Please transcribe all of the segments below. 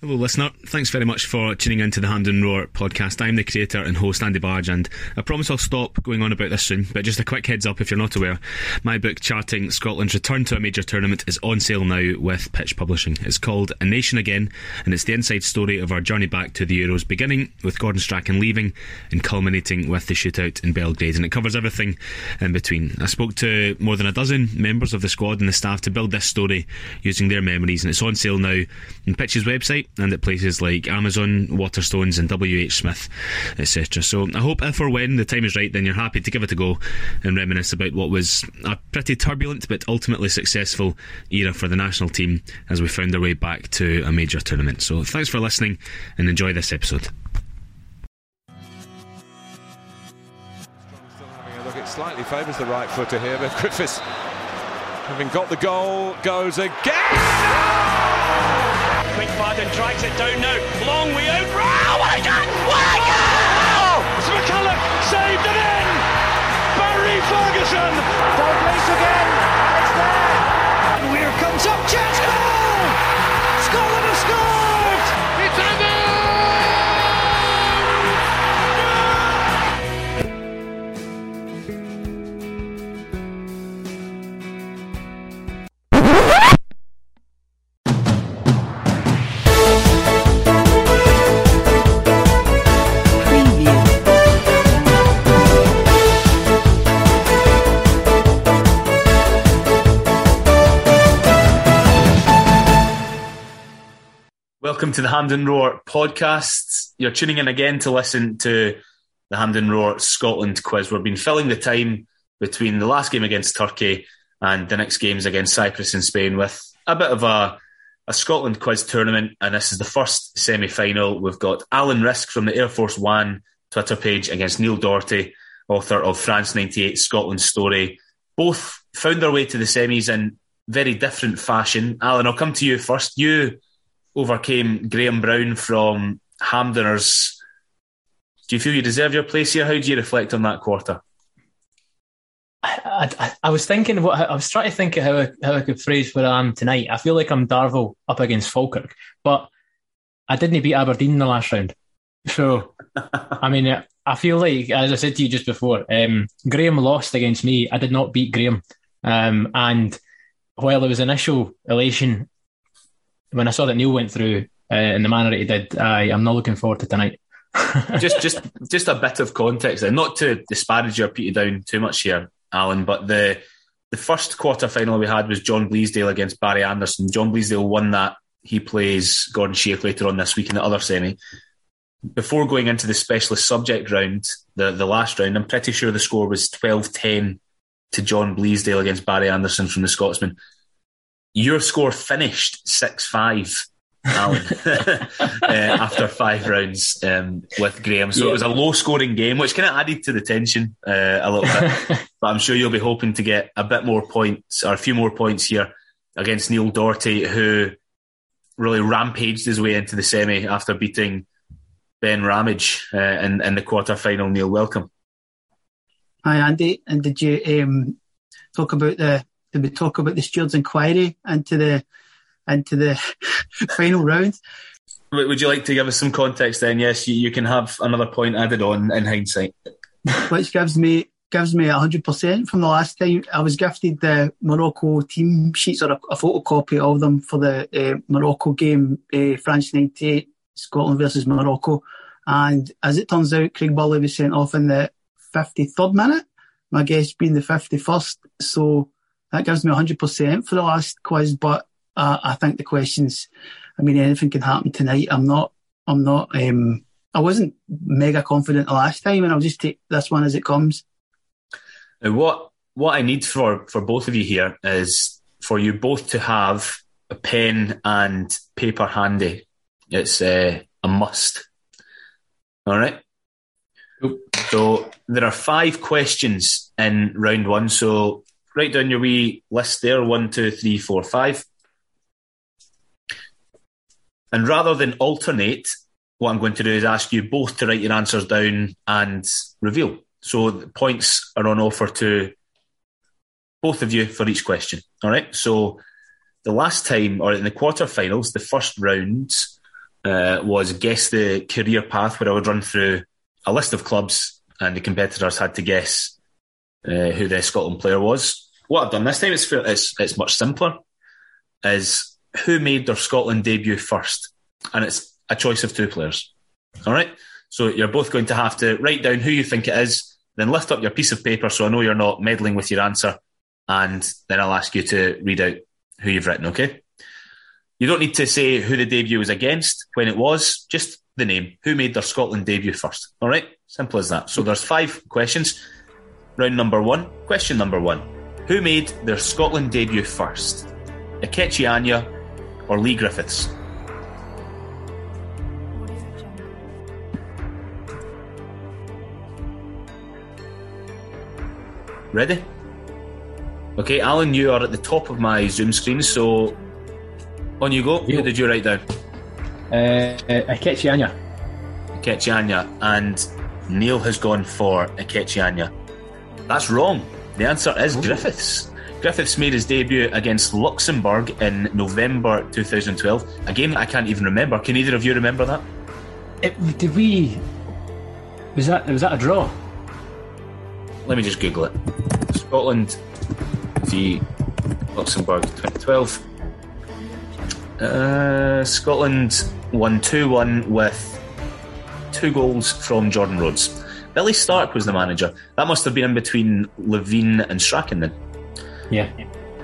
Hello, listener. Thanks very much for tuning into the Hampden Roar podcast. I'm the creator and host, Andy Bargh, and I promise I'll stop going on about this soon. But just a quick heads up if you're not aware my book, Charting Scotland's Return to a Major Tournament, is on sale now with Pitch Publishing. It's called A Nation Again, and it's the inside story of our journey back to the Euros, beginning with Gordon Strachan leaving and culminating with the shootout in Belgrade. And it covers everything in between. I spoke to more than a dozen members of the squad and the staff to build this story using their memories, and it's on sale now on Pitch's website and at places like Amazon, Waterstones, and WH Smith, etc. So I hope if or when the time is right, then you're happy to give it a go and reminisce about what was a pretty turbulent but ultimately successful era for the national team as we found our way back to a major tournament. So thanks for listening and enjoy this episode. Slightly favours the right footer here, but Griffiths, having got the goal, goes again. Quick Martin drags it down now. Long way out. Oh, what a goal! What a goal! Oh, it's McCulloch saved it in. Barry Ferguson. Dalglish again. It's there. And Weir comes up. Chance goal! Scotland have scored! Welcome to the Hampden Roar podcast. You're tuning in again to listen to the Hampden Roar Scotland quiz. We've been filling the time between the last game against Turkey and the next games against Cyprus and Spain with a bit of a, a Scotland quiz tournament. And this is the first semi final. We've got Alan Risk from the Air Force Wan Twitter page against Neil Doherty, author of France 98 Scotland Story. Both found their way to the semis in very different fashion. Alan, I'll come to you first. You overcame Graham Brown from Hamdeners. Do you feel you deserve your place here? How do you reflect on that quarter? I, I, I was thinking what I was trying to think of how I, how I could phrase where I am tonight. I feel like I'm Darvel up against Falkirk, but I didn't beat Aberdeen in the last round. So, I mean, I feel like, as I said to you just before, um, Graham lost against me. I did not beat Graham. Um, and while there was initial elation when I saw that Neil went through uh, in the manner that he did, I, I'm not looking forward to tonight. just, just, just a bit of context, and not to disparage or you down too much here, Alan, but the the first quarter final we had was John Bleasdale against Barry Anderson. John Bleasdale won that. He plays Gordon Sheik later on this week in the other semi. Before going into the specialist subject round, the, the last round, I'm pretty sure the score was 12 10 to John Bleasdale against Barry Anderson from the Scotsman your score finished 6 5, Alan, uh, after five rounds um, with Graham. So yeah. it was a low scoring game, which kind of added to the tension uh, a little bit. but I'm sure you'll be hoping to get a bit more points or a few more points here against Neil Doherty, who really rampaged his way into the semi after beating Ben Ramage uh, in, in the quarter final. Neil, welcome. Hi, Andy. And did you um, talk about the we talk about the stewards' inquiry into the into the final round? Would you like to give us some context then? Yes, you, you can have another point added on in hindsight. Which gives me gives me hundred percent from the last time. I was gifted the Morocco team sheets or a, a photocopy of them for the uh, Morocco game, uh, France '98, Scotland versus Morocco. And as it turns out, Craig Burley was sent off in the 53rd minute. My guess being the 51st. So that gives me 100% for the last quiz, but uh, I think the questions, I mean, anything can happen tonight. I'm not, I'm not, um, I wasn't mega confident the last time, and I'll just take this one as it comes. Now, what what I need for for both of you here is for you both to have a pen and paper handy. It's uh, a must. All right. So there are five questions in round one. So write down your wee list there one, two, three, four, five. And rather than alternate, what I'm going to do is ask you both to write your answers down and reveal. So the points are on offer to both of you for each question. All right. So the last time, or in the quarterfinals, the first round, uh, was guess the career path, where I would run through a list of clubs and the competitors had to guess uh, who the Scotland player was. What I've done this time is it's, it's much simpler. Is who made their Scotland debut first, and it's a choice of two players. All right, so you're both going to have to write down who you think it is, then lift up your piece of paper so I know you're not meddling with your answer, and then I'll ask you to read out who you've written. Okay. You don't need to say who the debut was against, when it was, just the name. Who made their Scotland debut first? All right, simple as that. So there's five questions. Round number one. Question number one: Who made their Scotland debut first? Ikechi Anya or Leigh Griffiths? Ready? Okay, Alan, you are at the top of my Zoom screen, so on you go. Who did you write down? Uh, uh, Ikechi Anya. Ikechi Anya. And Neil has gone for Ikechi Anya. That's wrong. The answer is Griffiths. Griffiths made his debut against Luxembourg in November 2012. A game that I can't even remember. Can either of you remember that? It, did we? Was that was that a draw? Let me just Google it. Scotland v Luxembourg 2012. Uh, Scotland won 2 1 with two goals from Jordan Rhodes. Billy Stark was the manager. That must have been in between Levein and Strachan then. Yeah.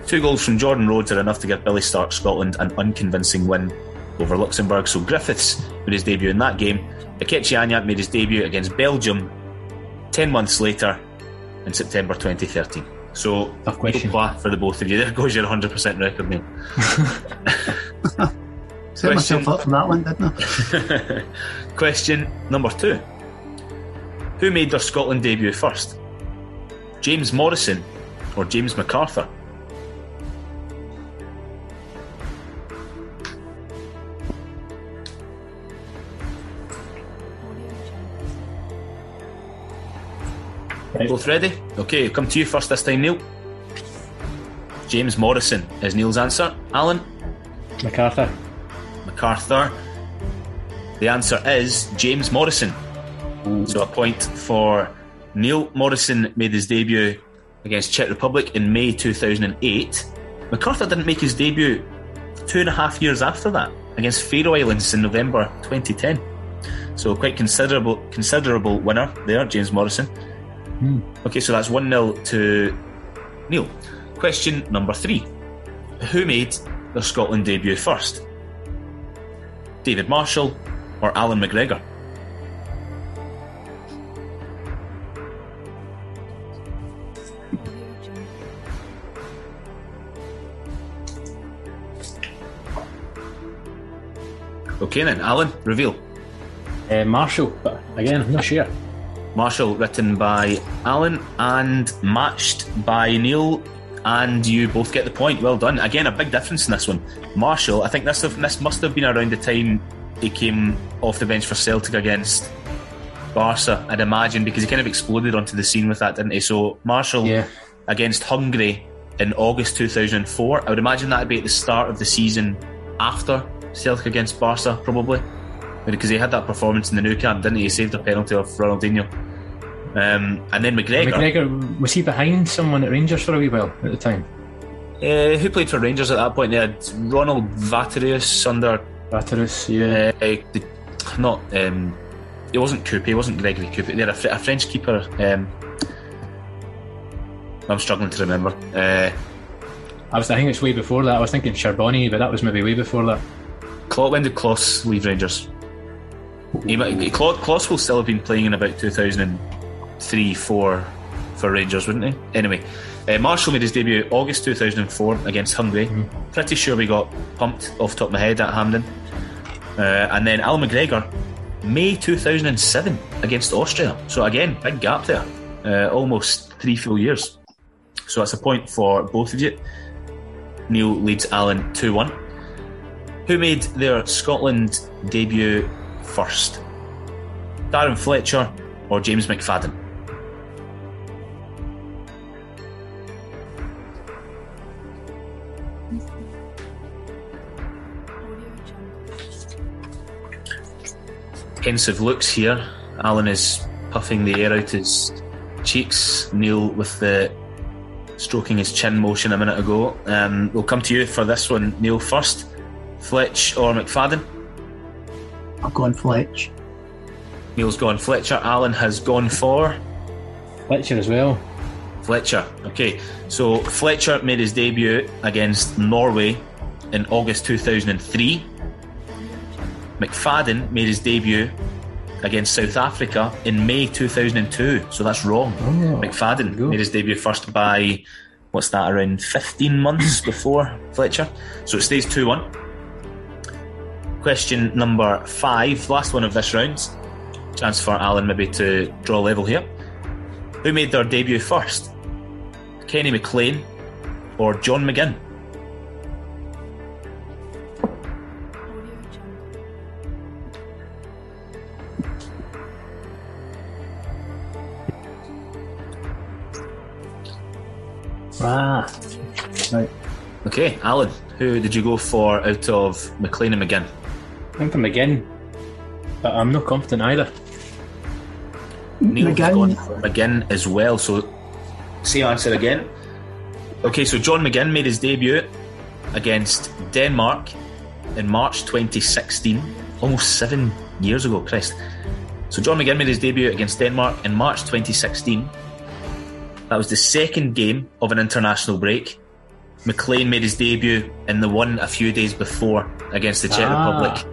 Two goals from Jordan Rhodes are enough to give Billy Stark Scotland an unconvincing win over Luxembourg. So Griffiths made his debut in that game. Ikechi Anya made his debut against Belgium 10 months later in September 2013. So, Tough question. for the both of you. There goes your 100% record, Neil. Set myself up for that one, didn't I? Question number two Who made their Scotland debut first? James Morrison or James MacArthur? Right. Both ready? Okay, come to you first this time, Neil. James Morrison is Neil's answer. Alan? MacArthur. MacArthur. The answer is James Morrison. So a point for Neil Morrison made his debut against Czech Republic in May 2008. MacArthur didn't make his debut two and a half years after that against Faroe Islands in November 2010. So quite considerable considerable winner there, James Morrison. Hmm. Okay, so that's 1 0 to Neil. Question number three Who made their Scotland debut first? David Marshall or Allan McGregor? Okay then, Alan, reveal. Uh, Marshall, but again, I'm not sure. Marshall, written by Alan and matched by Neil, and you both get the point. Well done. Again, a big difference in this one. Marshall, I think this this must have been around the time he came off the bench for Celtic against Barca, I'd imagine, because he kind of exploded onto the scene with that, didn't he? So Marshall Yeah. against Hungary in August 2004. I would imagine that would be at the start of the season after Celtic against Barca, probably. Because he had that performance in the Nou Camp, didn't he? He saved a penalty off Ronaldinho. Um, and then McGregor, McGregor, was he behind someone at Rangers for a wee while at the time? uh, who played for Rangers at that point? They had Ronald Waterreus under, Waterreus, yeah. uh, the, not, um, it wasn't Coupe, it wasn't Gregory Coupet. They had a, a French keeper. Um, I'm struggling to remember. Uh, I was I think it's way before that. I was thinking Charbonnier, but that was maybe way before that. Cla- when did Klos leave Rangers? He, Klos will still have been playing in about 2003 4 for Rangers, wouldn't he? Anyway, uh, Marshall made his debut August 2004 against Hungary. Pretty sure we got pumped off the top of my head at Hampden. Uh, and then Al McGregor, May 2007 against Austria. So again, big gap there. Uh, almost three full years. So that's a point for both of you. Neil leads Alan 2 1. Who made their Scotland debut first? Darren Fletcher or James McFadden? pensive looks here. Alan is puffing the air out his cheeks. Neil with the stroking his chin motion a minute ago. Um, we'll come to you for this one, Neil, first. Fletch or McFadden? I've gone Fletch. Neil's gone Fletcher. Alan has gone for Fletcher as well. Fletcher. Okay, so Fletcher made his debut against Norway in August 2003. McFadden made his debut against South Africa in May 2002. So that's wrong. Oh, McFadden made his debut first by, what's that, around 15 months before Fletcher. So it stays 2 1. Question number five, last one of this round. Chance for Alan maybe to draw level here. Who made their debut first? Kenny McLean or John McGinn? Ah, right. Okay, Alan, who did you go for out of McLean and McGinn? I think I'm again, but I'm not confident either. Neil has McGinn. gone for McGinn as well. So, same answer again. Okay, so John McGinn made his debut against Denmark in March 2016, almost seven years ago, Christ. So, John McGinn made his debut against Denmark in March 2016. That was the second game of an international break. McLean made his debut in the one a few days before against the Czech Ah. Republic.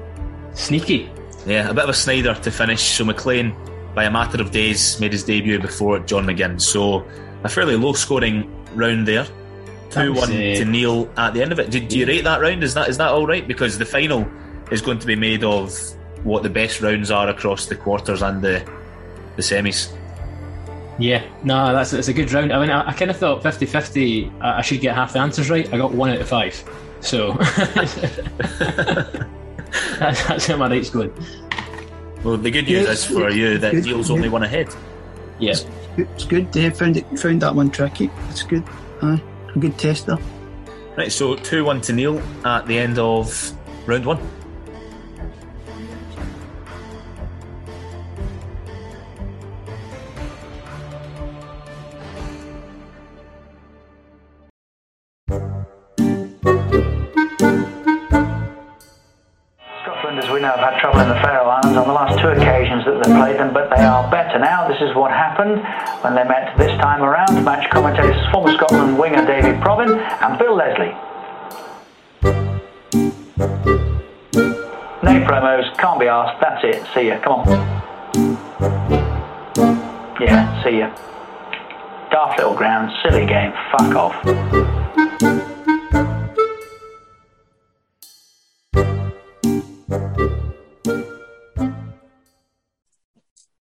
Sneaky. Yeah, a bit of a Snyder to finish. So McLean, by a matter of days, made his debut before John McGinn. So a fairly low scoring round there. Two was, one uh, to Neil at the end of it. Did, do you rate that round? Is that is that all right? Because the final is going to be made of what the best rounds are across the quarters and the the semis. Yeah, no, that's it's a good round. I mean, I, I kind of thought 50 50, I, I should get half the answers right. I got one out of five. So that's, that's how my night's going. Well, the good news Yes, is for you that good, Neil's yeah. only one ahead. Yeah. It's good. They found it. Found that one tricky. It's good. Aye, a good tester. Right, so two one to Neil at the end of round one. Is what happened when they met this time around. Match commentators, former Scotland winger David Provan and Bill Leslie. No promos, can't be asked. That's it. See ya. Come on. Yeah, see ya. Daft little ground, silly game. Fuck off.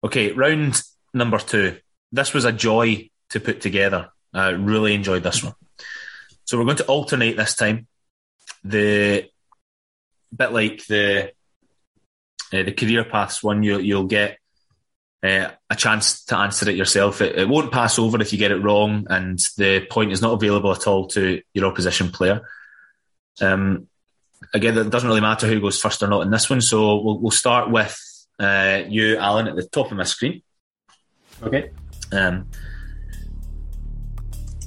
Okay, round number two. This was a joy to put together. I really enjoyed this one. So we're going to alternate this time. The bit like the uh, the career paths one, you, you'll get uh, a chance to answer it yourself. It, it won't pass over if you get it wrong, and the point is not available at all to your opposition player. Um, again, it doesn't really matter who goes first or not in this one. So we'll, we'll start with uh, you, Alan, at the top of my screen. Okay. Um,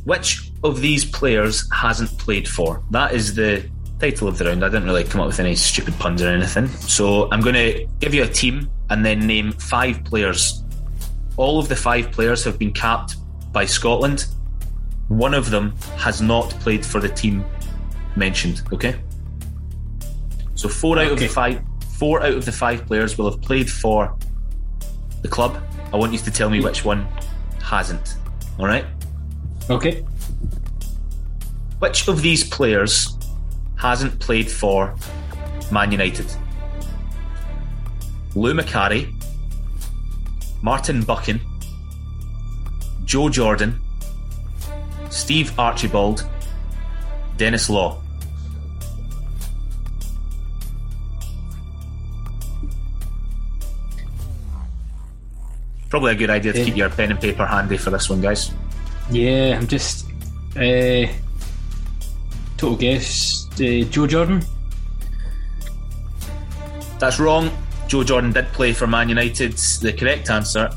which of these players hasn't played for? That is the title of the round. I didn't really come up with any stupid puns or anything. So I'm going to give you a team and then name five players. All of the five players have been capped by Scotland. One of them has not played for the team mentioned. Okay. So four out of the five, four out of the five players will have played for the club. I want you to tell me which one hasn't. All right. Okay. Which of these players hasn't played for Man United? Lou Macari, Martin Buchan, Joe Jordan, Steve Archibald, Denis Law. Probably a good idea to keep your pen and paper handy for this one, guys. Yeah, I'm just. Uh, total guess. Uh, Joe Jordan? That's wrong. Joe Jordan did play for Man United. The correct answer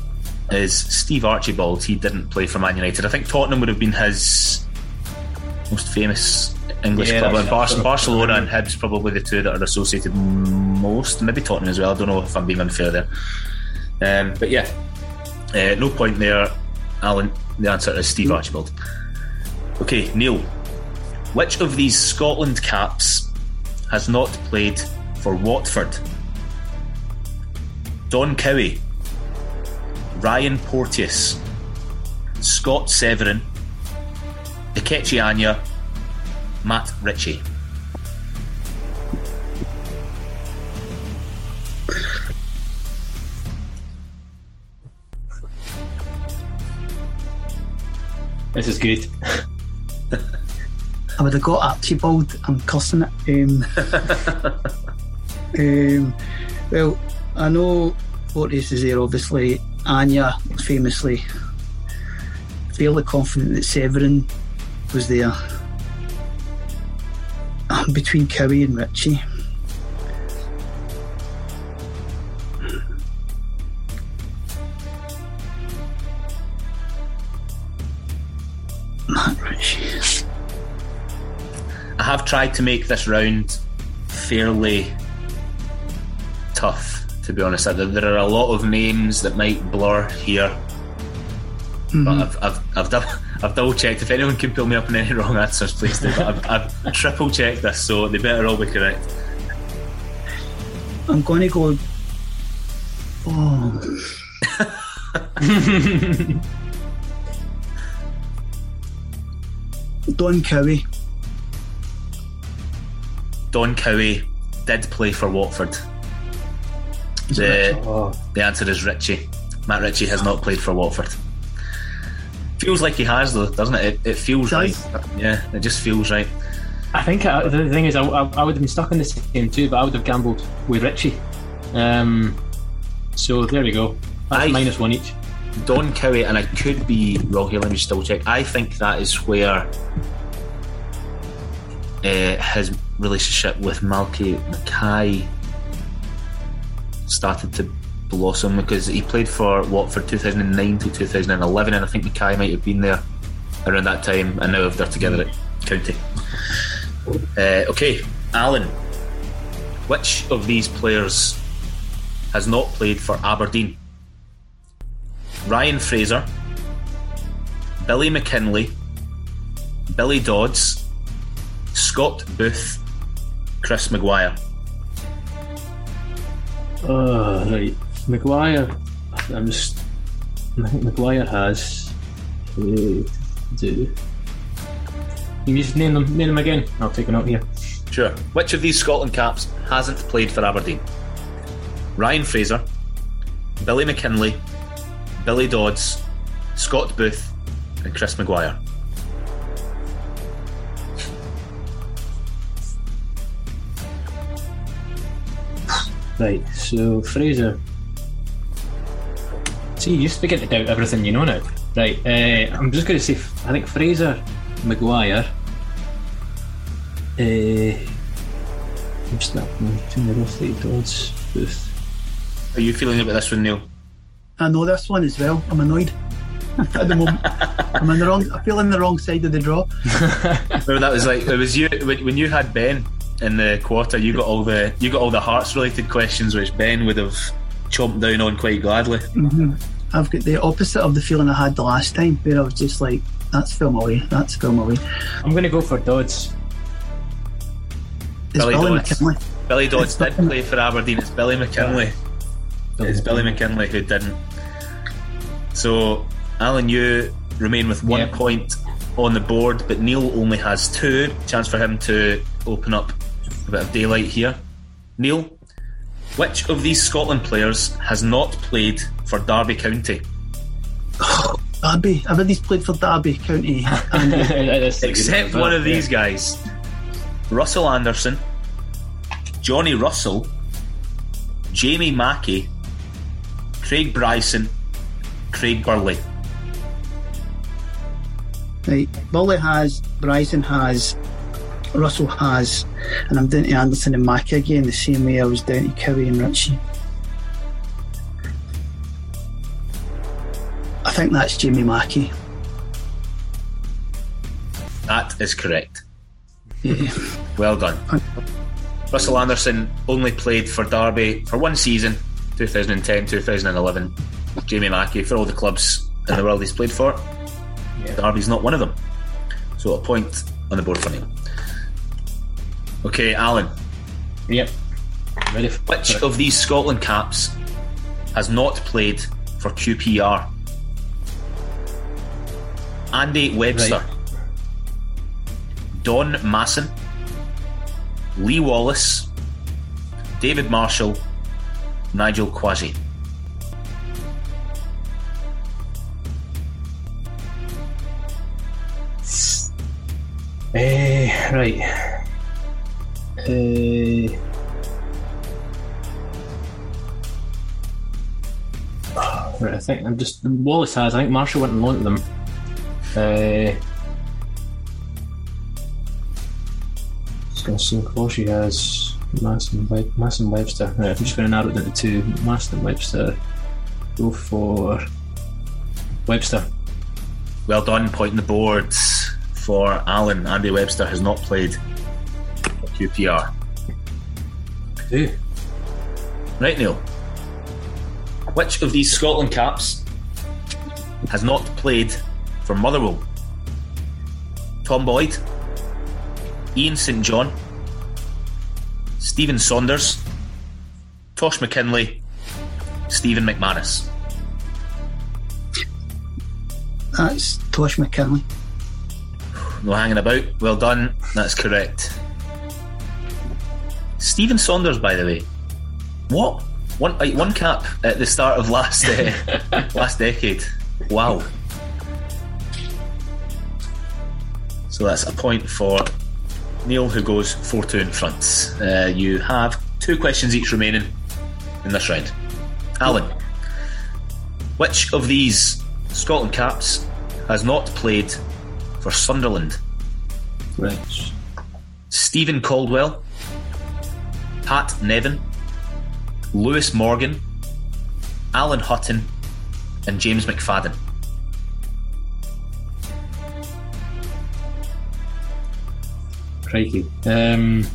is Steve Archibald. He didn't play for Man United. I think Tottenham would have been his most famous English Yeah, club. And Bar- Barcelona and Hibs probably the two that are associated most. Maybe Tottenham as well. I don't know if I'm being unfair there. Um, but yeah, uh, no point there, Alan. The answer is Steve Archibald. Okay, Neil. Which of these Scotland caps has not played for Watford? Don Cowie, Ryan Porteous, Scott Severin, Ikechi Anya, Matt Ritchie. This is good. I would have got Archibald. I'm cussing it. Um, um, well, I know Porteous is there, obviously. Anya, famously, fairly confident that Severin was there. I'm between Cowie and Ritchie. Have tried to make this round fairly tough, to be honest. There, are a lot of names that might blur here, but mm-hmm. I've, I've, I've, dou- I've double checked. If anyone can pull me up on any wrong answers, please do. But I've, I've triple checked this, so they better all be correct. I'm going to go. Oh. Don Cowie. Don Cowie did play for Watford. The, Oh, the answer is Ritchie. Matt Ritchie has not played for Watford. Feels like he has, though, doesn't it? It, it feels Does. right. Yeah, it just feels right. I think I, the thing is, I, I, I would have been stuck in this game too, but I would have gambled with Ritchie. Um, so there we go. That's I- minus one each. Don Cowie, and I could be wrong here, let me still check. I think that is where uh, his relationship with Malky Mackay started to blossom because he played for Watford 2009 to 2011, and I think Mackay might have been there around that time, and now they're together at County. Uh, okay, Alan, which of these players has not played for Aberdeen? Ryan Fraser, Billy McKinlay, Billy Dodds, Scott Booth, Chris Maguire. Oh, right. Maguire. I'm just. I think Maguire has. Uh, do. You just name them? Name them again. I'll take a note here. Sure. Which of these Scotland caps hasn't played for Aberdeen? Ryan Fraser, Billy McKinlay, Billy Dodds, Scott Booth, and Chris Maguire. Right. So Fraser. See, you used to begin to doubt everything you know now. Right. Uh, I'm just going to say. I think Fraser, Maguire. Uh, I'm just not between the both the Dodds, Booth. Are you feeling about this one, Neil? I know this one as well. I'm annoyed. At the moment, I'm in the wrong. I feel on the wrong side of the draw. Remember that was like it was you when, when you had Ben in the quarter. You got all the you got all the hearts related questions, which Ben would have chomped down on quite gladly. Mm-hmm. I've got the opposite of the feeling I had the last time, where I was just like, "That's film away. That's film away." I'm going to go for Dodds. It's Billy Billy Dodds. McKinlay. Billy Dodds did play for Aberdeen. It's Billy McKinlay. It's Billy McKinlay who didn't. So, Alan, you remain with one Yep. point on the board, but Neil only has two. Chance for him to open up a bit of daylight here. Neil, which of these Scotland players has not played for Derby County? Oh, Derby. Everybody's played for Derby County. And That's a good Except one. one of these guys Russell Anderson, Johnny Russell, Jamie Mackie, Craig Bryson, Craig Burley. right, Bully has, Bryson has, Russell has, and I'm down to Anderson and Mackie again, the same way I was down to Cowie and Ritchie. I think that's Jamie Mackie. That is correct. Yeah. well done. Russell Anderson only played for Derby for one season, 2010 2011. Jamie Mackie, for all the clubs in the world he's played for, yeah. Derby's not one of them. So a point on the board for him. Okay, Alan. Yep. Ready for Which of these Scotland caps has not played for QPR? Andy Webster, Right. Don Masson, Lee Wallace, David Marshall, Nigel Quashie. Eh, right. Right, I think I'm just Wallace has. I think Marshall went and loaned them. Uh, just gonna see she has Masson, Web- Masson Webster. Right, I'm just gonna narrow it down to two. Masson Webster. Go for Webster. Well done, pointing the boards for Alan. Andy Webster has not played QPR. Ooh. Right, Neil. Which of these Scotland caps has not played for Motherwell? Tom Boyd, Ian St John, Stephen Saunders, Tosh McKinlay, Stephen McManus. That's Tosh McKinlay. No hanging about. Well done. That's correct. Stephen Saunders, by the way. What? One like, one cap at the start of last uh, last decade. Wow. So that's a point for Neil, who goes four two in front. Uh, you have two questions each remaining in this round. Alan, which of these Scotland caps has not played for Sunderland? Right. Stephen Caldwell, Pat Nevin, Lewis Morgan, Alan Hutton, and James McFadden. Crikey. Um,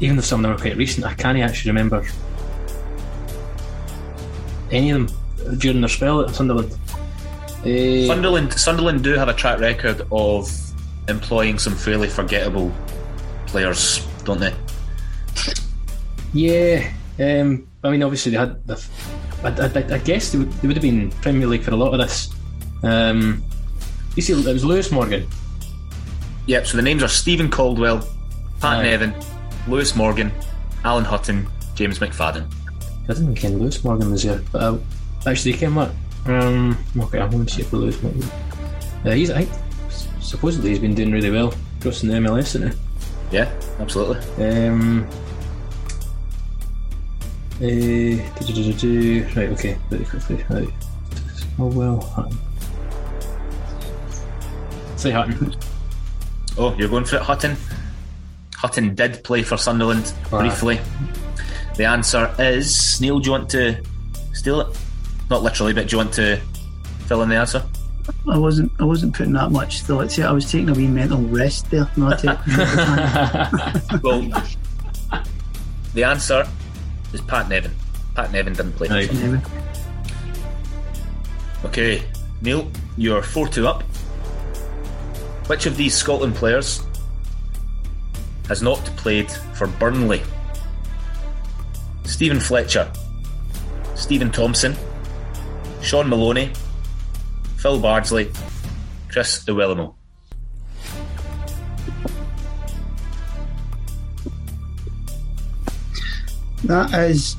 even though some of them are quite recent, I can't actually remember any of them during their spell at Sunderland. Eh, Sunderland, Sunderland do have a track record of employing some fairly forgettable players, don't they? yeah, um, I mean, obviously they had. The, I, I, I guess they would, they would have been Premier League for a lot of this. Um, you see, it was Lewis Morgan. Yep. So the names are Stephen Caldwell, Pat Nevin, Lewis Morgan, Alan Hutton, James McFadden. I didn't think Ken Lewis Morgan was here, but uh, actually he came up. Um, okay, I'm going to see Morgan. Uh, he's, I think, supposedly he's been doing really well across in the MLS, isn't he? Yeah, absolutely. Um, uh, right, okay, very quickly. Right. Oh well, Hutton. Say Hutton. Oh, you're going for it, Hutton. Hutton did play for Sunderland briefly. The answer is Neil. Do you want to steal it? Not literally, but do you want to fill in the answer? I wasn't. I wasn't putting that much thought to it. I was taking a wee mental rest there. Not to, Well, the answer is Pat Nevin. Pat Nevin didn't play. for Right. Sunderland. Okay, Neil, you're 4 2 up. Which of these Scotland players has not played for Burnley? Stephen Fletcher, Stephen Thompson, Shaun Maloney, Phil Bardsley, Chris Iwelumo. that is.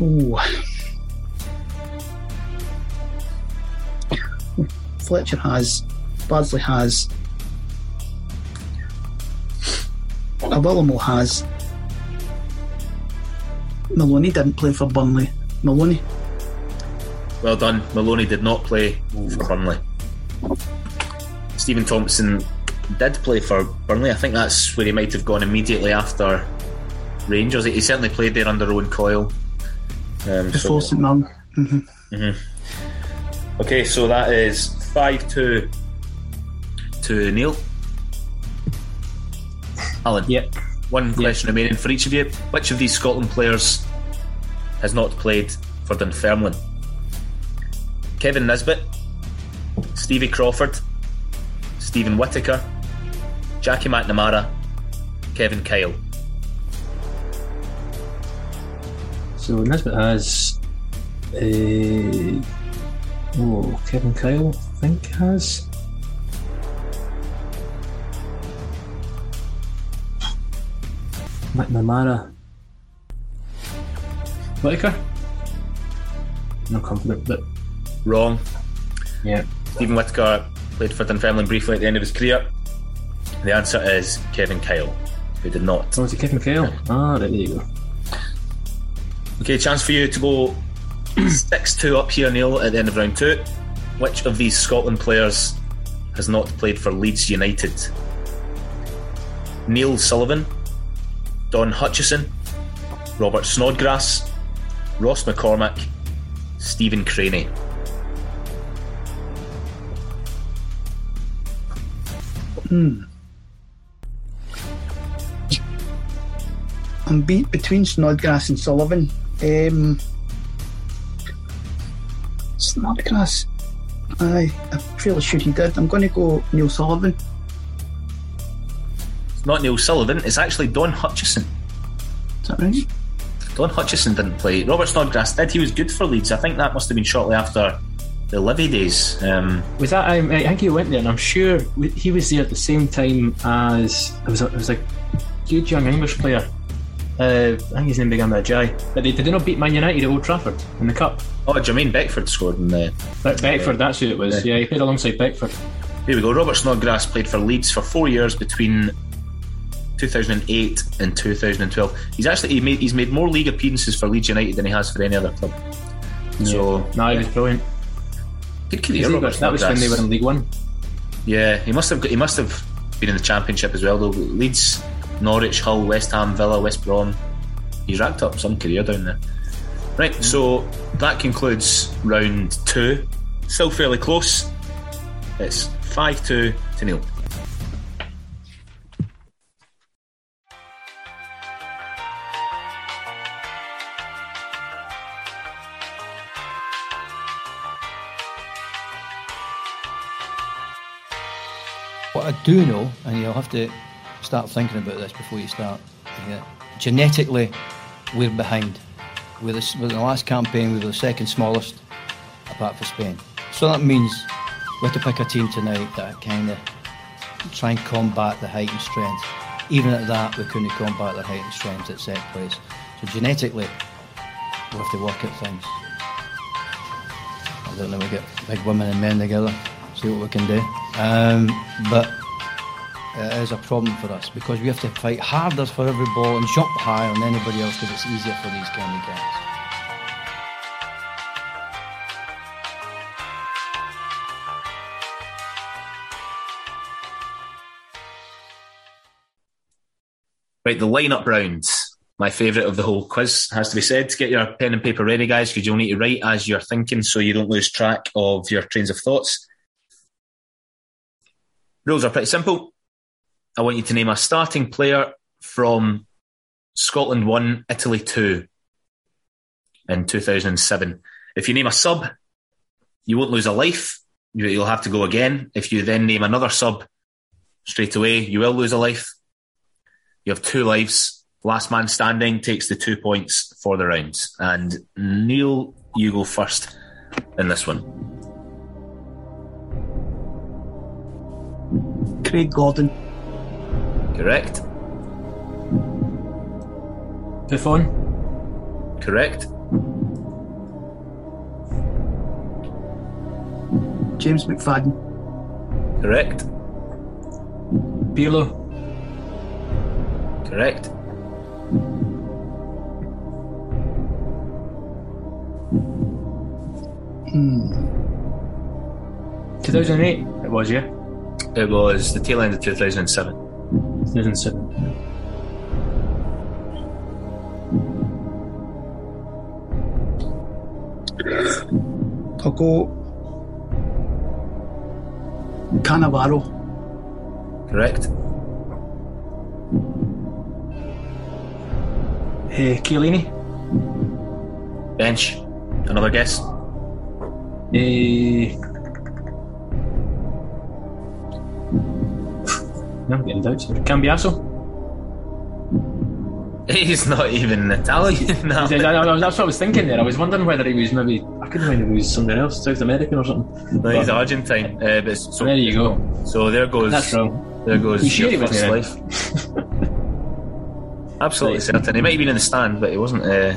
Ooh. Fletcher has. Bardsley has. Iwelumo has. Maloney didn't play for Burnley. Maloney. Well done. Maloney did not play for Burnley. Stephen Thompson did play for Burnley. I think that's where he might have gone immediately after Rangers. He certainly played there under Owen Coyle. Um, Before so, St Mirren. Mm-hmm. Mm-hmm. Okay, so that is 5 2 to Neil. Alan. Yep. One question yep. remaining for each of you. Which of these Scotland players has not played for Dunfermline? Kevin Nisbet, Stevie Crawford, Stephen Whittaker, Jackie McNamara, Kevin Kyle. So Nisbet has a oh Kevin Kyle I think has McNamara Whittaker. No confident, but wrong. Yeah. Steven Whittaker played for Dunfermline briefly at the end of his career. The answer is Kevin Kyle, who did not. Oh, is it Kevin Kyle? Ah, there you go. Okay, chance for you to go 6 2 up here, Neil, at the end of round two. Which of these Scotland players has not played for Leeds United? Neil Sullivan, Don Hutchison, Robert Snodgrass, Ross McCormack, Stephen Crainey. Hmm. I'm beat between Snodgrass and Sullivan. Um, Snodgrass. Aye, I'm fairly sure he did. I'm going to go Neil Sullivan. It's not Neil Sullivan, it's actually Don Hutchison. Is that right? Don Hutchison didn't play. Robert Snodgrass did. He was good for Leeds. I think that must have been shortly after the Livi days. Um, was that? I, I think he went there, and I'm sure he was there at the same time as it was. A, it was a good young English player. Uh, I think his name began with a J. But they did not beat Man United at Old Trafford in the cup. Oh, Jermaine Beckford scored in the. Be- Beckford, that's who it was. Yeah. yeah, he played alongside Beckford. Here we go. Robert Snodgrass played for Leeds for four years between 2008 and 2012. He's actually he made, he's made more league appearances for Leeds United than he has for any other club. Yeah. So no, he was brilliant. Good career, Robert. That was when they were in League One. Yeah, he must have he must have been in the Championship as well. Though Leeds, Norwich, Hull, West Ham, Villa, West Brom. He's racked up some career down there. Right, mm. so that concludes round two. Still fairly close. It's five two to nil. Do know, and you'll have to start thinking about this before you start. Yeah. Genetically, we're behind. We're the, we're the last campaign, we were the second smallest, apart from Spain. So that means we have to pick a team tonight that kind of try and combat the height and strength. Even at that, we couldn't combat the height and strength at set plays. So genetically, we have to work at things. I don't know, we get big women and men together, see what we can do. Um, but it is a problem for us because we have to fight harder for every ball and jump higher than anybody else because it's easier for these kind of guys. Right, the line-up rounds. My favourite of the whole quiz has to be said. Get your pen and paper ready, guys, because you'll need to write as you're thinking so you don't lose track of your trains of thoughts. Rules are pretty simple. I want you to name a starting player from Scotland 1, Italy 2 in 2007. If you name a sub, you won't lose a life. You'll have to go again. If you then name another sub straight away, you will lose a life. You have two lives. Last man standing takes the two points for the round. And Neil, you go first in this one. Craig Gordon. Correct. Buffon. Correct. James McFadden. Correct. Pirlo. Correct. Hmm. 2008 it was, yeah? It was the tail end of 2007 incident. थको Cannavaro. Correct. Hey, Chiellini. Bench. Another guest. Hey, eh, I'm getting doubts. He's not even Italian. no. That's what I was thinking there. I was wondering whether he was maybe. I couldn't if he was somewhere else, South American or something. No, he's But- Argentine. Uh, but so, there you go. so there goes. That's wrong. There goes You sure your first life. Absolutely certain. He might have been in the stand, but he wasn't. Uh,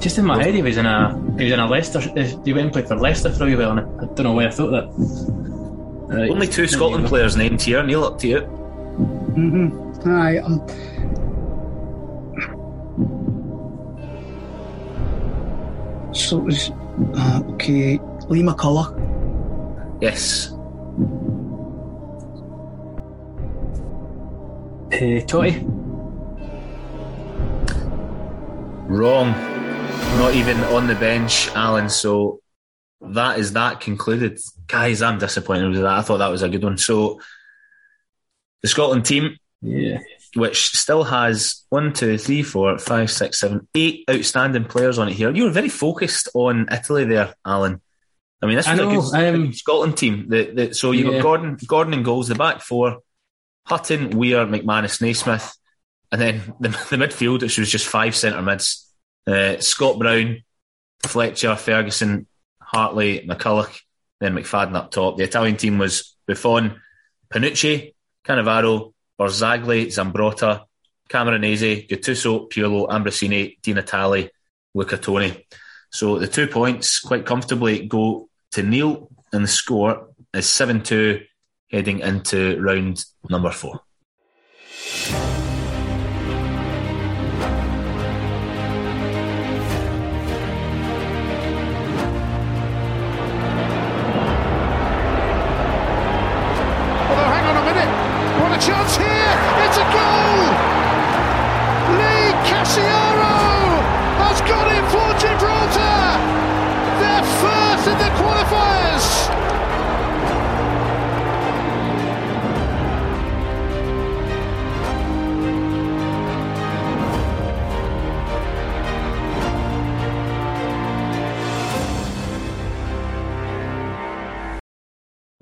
Just in my head, he was in a he was in a Leicester. He went and played for Leicester for a while, and I don't know why I thought that. Right. only two Scotland go. players named here. Neil, up to you. Mm-hmm. Aye, um, so it was uh, okay. Lee McCulloch. Yes. Uh, Totti. Wrong. Not even on the bench, Alan. So that is that concluded. Guys, I'm disappointed with that. I thought that was a good one. So the Scotland team, Yeah. which still has one, two, three, four, five, six, seven, eight outstanding players on it here. You were very focused on Italy there, Alan. I mean, this I was a good, um, Scotland team. The, the, so you Yeah. got Gordon, Gordon and goals, the back four, Hutton, Weir, McManus, Naismith, and then the, the midfield, which was just five centre mids. Uh, Scott Brown, Fletcher, Ferguson, Hartley, McCulloch, then McFadden up top. The Italian team was Buffon, Panucci, Cannavaro, Barzagli, Zambrotta, Camoranesi, Gattuso, Pirlo, Ambrosini, Di Natale, Luca Toni. So the two points quite comfortably go to Neil, and the score is 7 2 heading into round number four. Chance here. It's a goal. Lee Casciaro has got it for Gibraltar. They're first in the qualifiers.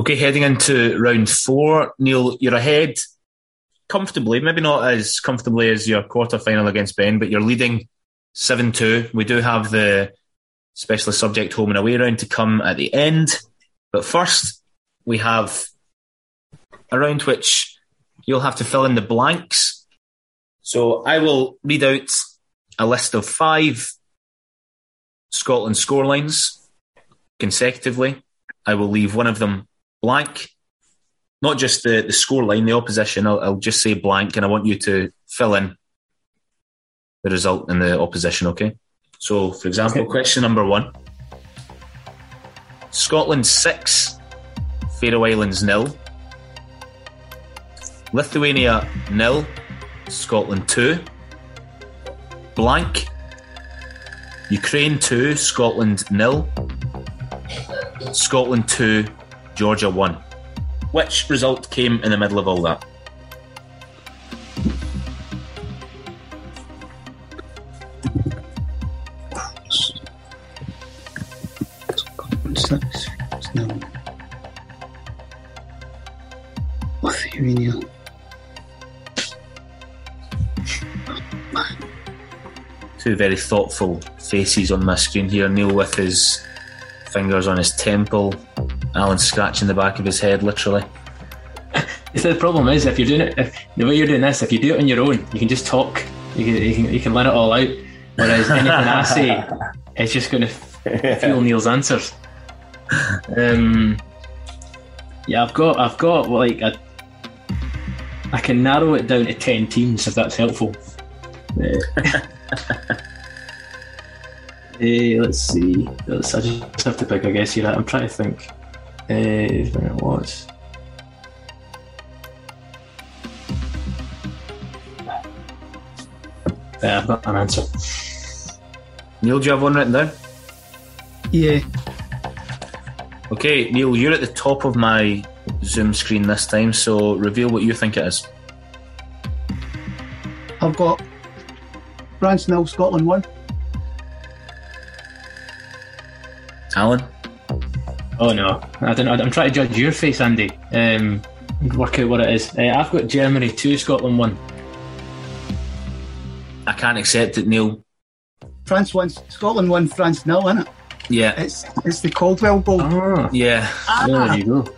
Okay, heading into round four, Neil, you're ahead comfortably, maybe not as comfortably as your quarter final against Ben, but you're leading 7 2. We do have the specialist subject home and away round to come at the end. But first, we have a round which you'll have to fill in the blanks. So I will read out a list of five Scotland scorelines consecutively. I will leave one of them blank. Not just the, the score line, the opposition. I'll, I'll just say blank, and I want you to fill in the result in the opposition, okay? So, for example, Okay. question number one Scotland 6, Faroe Islands nil. Lithuania nil, Scotland 2. Blank. Ukraine 2, Scotland nil. Scotland 2, Georgia 1. Which result came in the middle of all that? Two very thoughtful faces on my screen here. Neil with his fingers on his temple, Alan scratching the back of his head, literally. See, the problem is if you're doing it, if, the way you're doing this, if you do it on your own, you can just talk. You can, you can, you can let it all out. Whereas anything I say, it's just going to feel Neil's answers. Um, yeah, I've got, I've got like a, I can narrow it down to ten teams if that's helpful. Uh, eh, let's see. Let's, I just have to pick. I guess here. I'm trying to think. Uh, when it was. Yeah, I've got an answer. Neil, do you have one written down? Yeah. Okay, Neil, you're at the top of my Zoom screen this time, so reveal what you think it is. I've got France nil, Scotland one. Alan? Oh no, I don't. Know. I'm trying to judge your face, Andy. Um, work out what it is. Uh, I've got Germany two, Scotland one. I can't accept it, Neil. France one, Scotland one, France nil, isn't it? Yeah. It's it's the Caldwell goal. Ah, Yeah. there you go.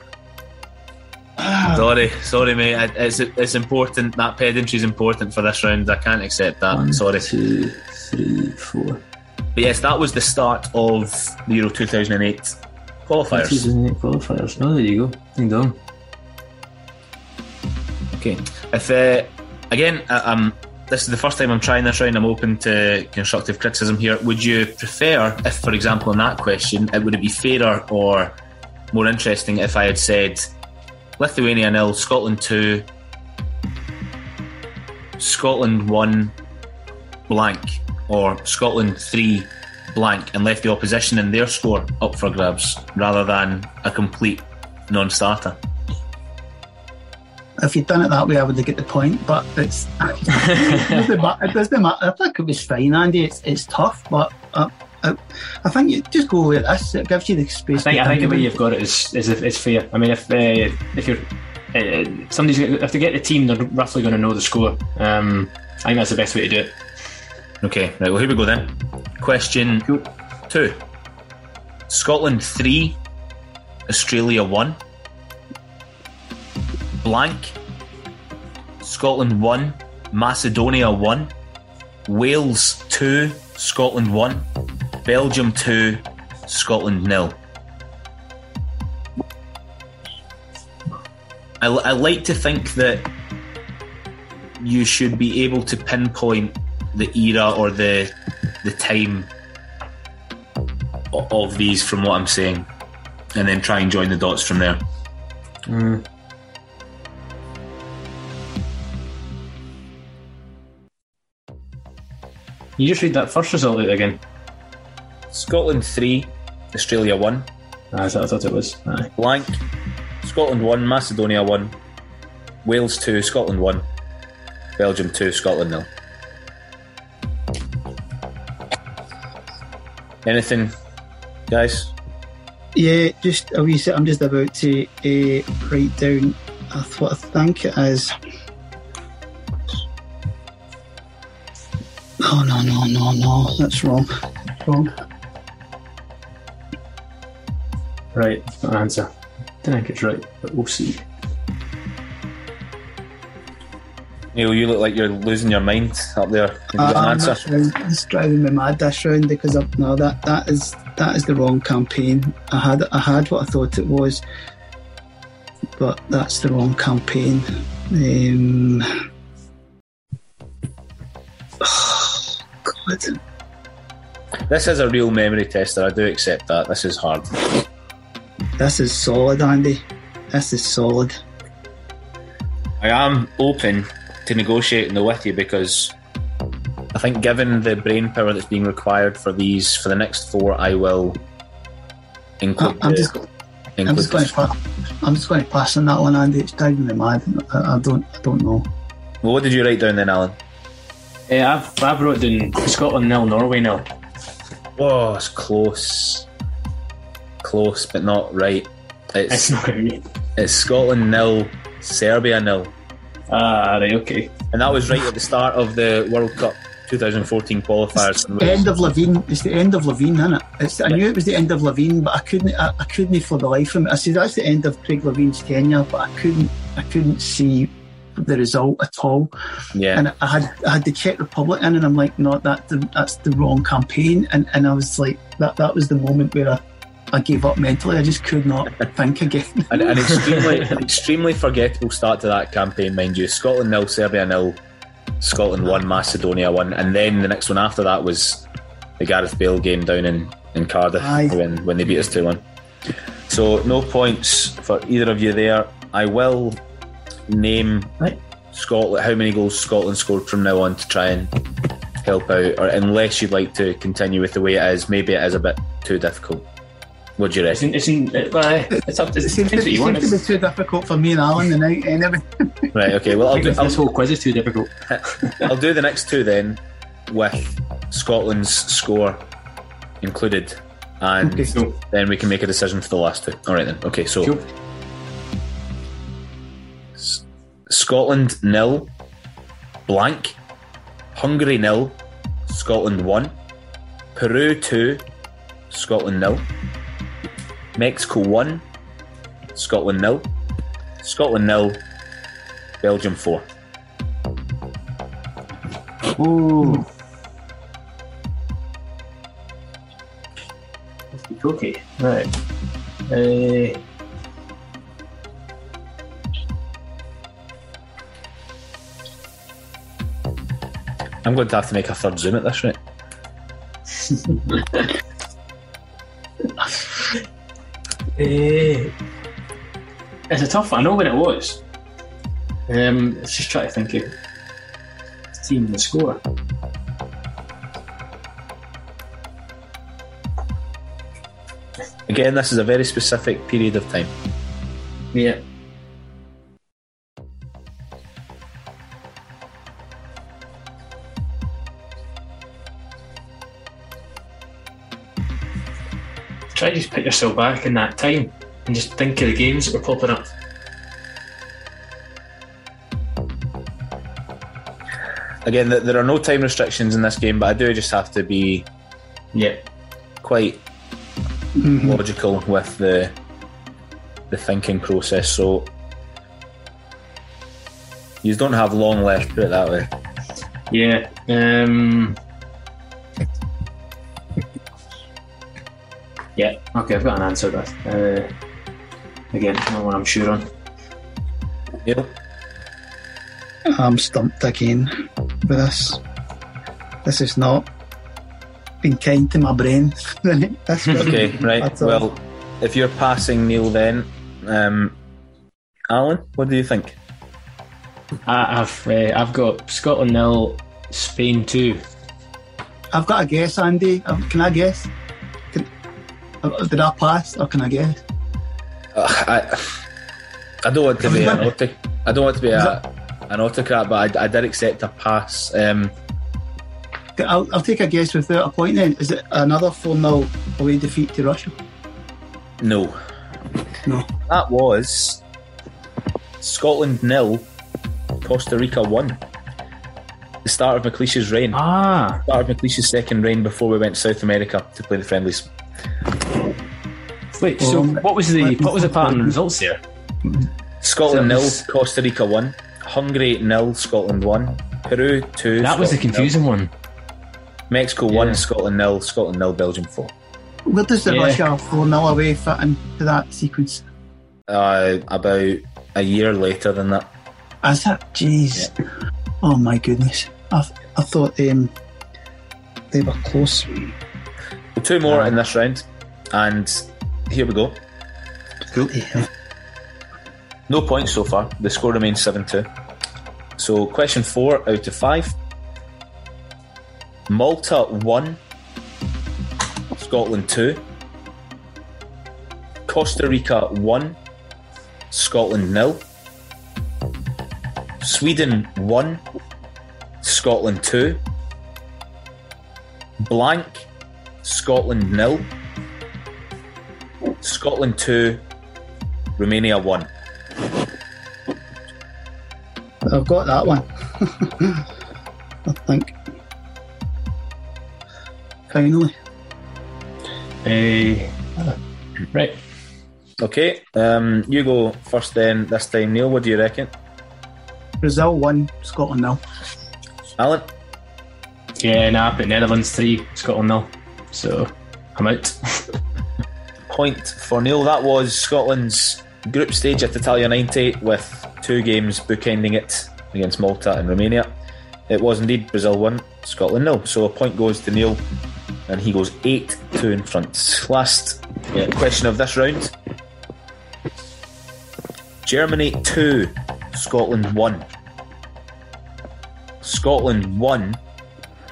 Sorry, sorry, mate. I- It's it's important. That pedantry is important for this round. I can't accept that. One, sorry. two, three, four. But yes, that was the start of the Euro 2008 qualifiers. 2008 qualifiers. Oh, there you go. Ding dong. Okay. If uh, again, I, um, this is the first time I'm trying this round. I'm open to constructive criticism here. Would you prefer, if, for example, in that question, it would it be fairer or more interesting if I had said Lithuania nil, Scotland two, Scotland one, blank, or Scotland three, blank, and left the opposition and their score up for grabs rather than a complete non-starter? If you'd done it that way, I would have get the point. But it's it doesn't matter. It doesn't matter. I think it was fine, Andy. It's it's tough, but uh, I, I think you just go with this. It gives you the space. I think, I think the way you've got it is is, is fair. I mean, if uh, if you're uh, somebody's if they get the team, they're roughly going to know the score. Um, I think that's the best way to do it. Okay, right, well, here we go then. Question two Scotland 3, Australia 1. Blank. Scotland 1, Macedonia 1. Wales 2, Scotland 1. Belgium 2, Scotland 0. I, I like to think that you should be able to pinpoint the era or the the time of these from what I'm saying, and then try and join the dots from there. You just read that first result out again. Scotland three, Australia one. Ah, I thought, I thought it was. Aye. Blank. Scotland one, Macedonia one. Wales two, Scotland one. Belgium two, Scotland nil. Anything, guys? Yeah, just a wee sec. I'm just about to uh, write down uh, what I think it is. Oh no no no no, that's wrong. Wrong. Right, got an answer. Don't think it's right, but we'll see. Neil, you look like you're losing your mind up there. Have you got Uh, an answer? it's driving me mad this round because I, no, that that is that is the wrong campaign. I had I had what I thought it was, but that's the wrong campaign. Um, God. This is a real memory tester. I do accept that. This is hard. This is solid, Andy. This is solid. I am open to negotiate negotiating though with you because I think, given the brain power that's being required for these for the next four, I will include. I'm the- just, I'm just going to, pa- I'm just going to pass on that one, Andy. It's driving me mad. I, I don't, I don't know. Well, what did you write down then, Alan? Yeah, I've, I've wrote down Scotland nil, Norway nil. Whoa, it's close, close, but not right. It's It's not going to be. it's Scotland nil, Serbia nil, Ah, right, okay. and that was right at the start of the World Cup 2014 qualifiers. The end of Levein. It's the end of Levein, isn't it? It's, I knew it was the end of Levein, but I couldn't. I, I couldn't for the life of me. I said that's the end of Craig Levein's tenure, but I couldn't. I couldn't see the result at all. yeah, And I had I had the Czech Republic in, and I'm like, no, that that's the wrong campaign. And and I was like, that that was the moment where I, I gave up mentally. I just could not think again. an, an extremely an extremely forgettable start to that campaign, mind you. Scotland nil, Serbia nil, Scotland one, Macedonia one, and then the next one after that was the Gareth Bale game down in, in Cardiff Aye. when when they beat us two one. So no points for either of you there. I will name Right. Scotland how many goals Scotland scored from now on to try and help out, or unless you'd like to continue with the way it is, maybe it is a bit too difficult. What do you reckon? It's, in, it's, in, uh, it's up to It seems, to, it seems to be too difficult for me and Alan tonight. Anyway. Right, okay. Well, I I'll do, this I'll, whole quiz is too difficult. I'll do the next two then with Scotland's score included, and Okay. Cool. then we can make a decision for the last two. All right then. Okay, so Cool. S- Scotland nil, blank, Hungary nil, Scotland one, Peru two, Scotland nil, Mexico one, Scotland nil, Scotland nil, Belgium four. Ooh. Okay, right. Uh, I'm going to have to make a third zoom at this, right? eh, it's a tough one. I know when it was. Um, let's just try to think of the team and the score. Again, this is a very specific period of time. Yeah. Try to just put yourself back in that time and just think of the games that were popping up. Again, there are no time restrictions in this game, but I do just have to be Yeah. quite logical with the the thinking process. So you don't have long left. Put it that way. Yeah. Um, Okay, I've got an answer there. Uh, again, not one I'm sure on. Neil? I'm stumped again with this. This is not been kind to my brain. This one. Okay, right. That's all. Well, if you're passing Neil, then um, Alan, what do you think? I, I've uh, I've got Scotland nil, Spain two. I've got a guess, Andy. Um, Can I guess? Can, did I pass or can I guess? Uh, I I don't want to be an autoc- I don't want to be a, an autocrat, but I, I did accept a pass. Um, I'll, I'll take a guess without a point then. Is it another 4 0 away defeat to Russia? no, No. that was Scotland nil, Costa Rica one. The start of McLeish's reign. Ah, Start of McLeish's second reign before we went to South America to play the friendlies. Wait. So Um, what was the what was the pattern about of results here? Scotland So it nil, Costa Rica one. Hungary nil, Scotland one. Peru two. That was the Scotland nil. confusing one. Mexico Yeah. one, Scotland nil, Scotland nil, Belgium four. Where does the Yeah. Russia 4 0 away fit into that sequence? Uh, about a year later than that. Is it? Jeez. Oh my goodness. I, I thought um, they were close. Well, two more in this round, and here we go. Cool. Yeah. No points so far. The score remains 7 2. So, question four out of five. Malta 1, Scotland 2. Costa Rica 1, Scotland nil. Sweden 1, Scotland 2. Blank, Scotland nil. Scotland 2, Romania 1. I've got that one. I think. Finally. Uh, right. Okay, um, you go first then this time, Neil. What do you reckon? Brazil 1, Scotland nil. Alan? Yeah, nah, but Netherlands three, Scotland nil. So I'm out. Point for Neil. That was Scotland's group stage at Italia 90 with two games bookending it against Malta and Romania. It was indeed Brazil 1, Scotland nil. So a point goes to Neil and he goes 8 2 in front. Last yeah, question of this round Germany 2, Scotland 1. Scotland 1,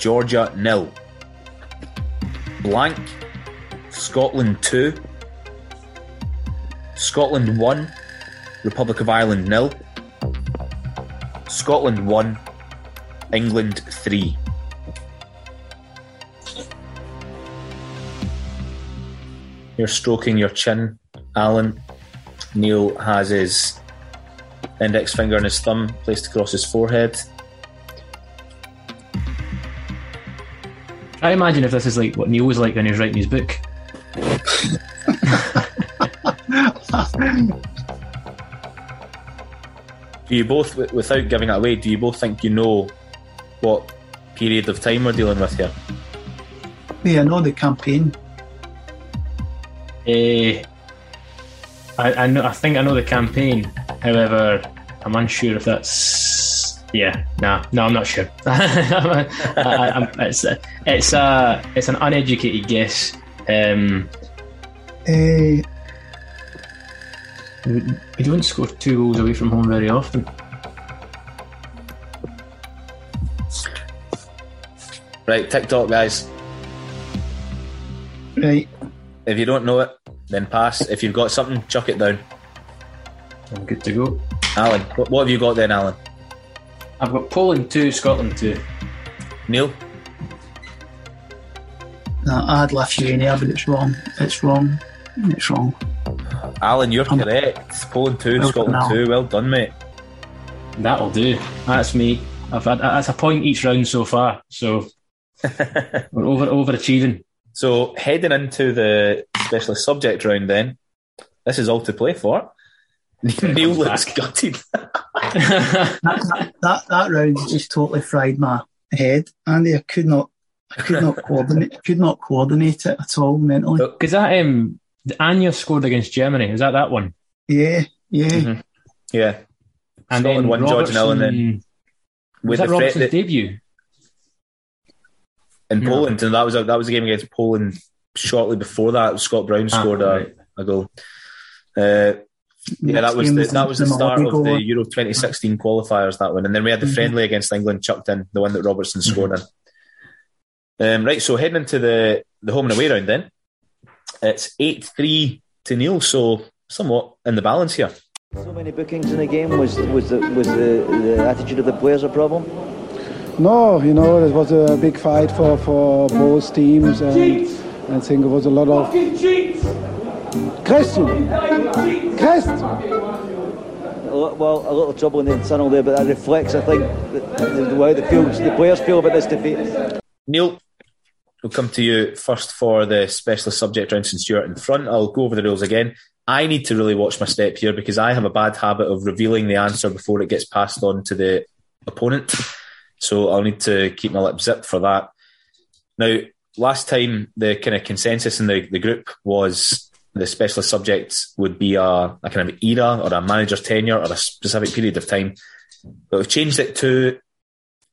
Georgia nil. Blank, Scotland 2, Scotland 1, Republic of Ireland nil. Scotland 1, England 3. You're stroking your chin, Alan. Neil has his index finger and his thumb placed across his forehead. I imagine if this is like what Neil was like when he was writing his book. Do you both, without giving it away, do you both think you know what period of time we're dealing with here? Yeah, I know the campaign. Eh, I, I know. I think I know the campaign. However, I'm unsure if that's. Yeah, no, no, I'm not sure. I, I, it's a, it's a it's an uneducated guess. Um, Uh, we we don't score two goals away from home very often. Right, TikTok guys. right. If you don't know it, then pass. If you've got something, chuck it down. I'm good to go. Alan, what, what have you got then, Alan? I've got Poland two, Scotland two. Neil? No, I had Lithuania, but it's wrong. It's wrong. It's wrong. Alan, you're correct. Poland 2, Well Scotland done, 2. Well done, mate. That'll do. That's me. I've had that's a point each round so far. So we're over overachieving. So, heading into the specialist subject round then, this is all to play for. Neil looks gutted. That, that, that, that round just totally fried my head, Andy. I could not, I could not coordinate, I could not coordinate it at all mentally. Because that um, Anya scored against Germany. Is that that one? Yeah, yeah. Mhm. Yeah. And Scotland then won George and Ellen then. Robertson- With Was that the Robertson's that debut? in No. Poland, and that was a, that was a game against Poland. Shortly before that, Scott Brown Ah, scored a, right. a goal. Uh, yeah, that was the, that was the start of the Euro 2016 qualifiers. That one, and then we had the Mhm. friendly against England chucked in, the one that Robertson scored in. Um, right, so heading into the the home and away round, then it's eight three to nil, so somewhat in the balance here. So many bookings in the game was was the was the, the attitude of the players a problem? No, you know, it was a big fight for, for both teams, and I think it was a lot of. Christian! Christ! A li- Well, a little trouble in the tunnel there, but that reflects, I think, the, the, the way the, feels, the players feel about this defeat. Neil, we'll come to you first for the specialist subject since you're in front. I'll go over the rules again. I need to really watch my step here because I have a bad habit of revealing the answer before it gets passed on to the opponent. So I'll need to keep my lips zipped for that. Now, last time the kind of consensus in the, the group was the specialist subjects would be a, a kind of era or a manager's tenure or a specific period of time. But we've changed it to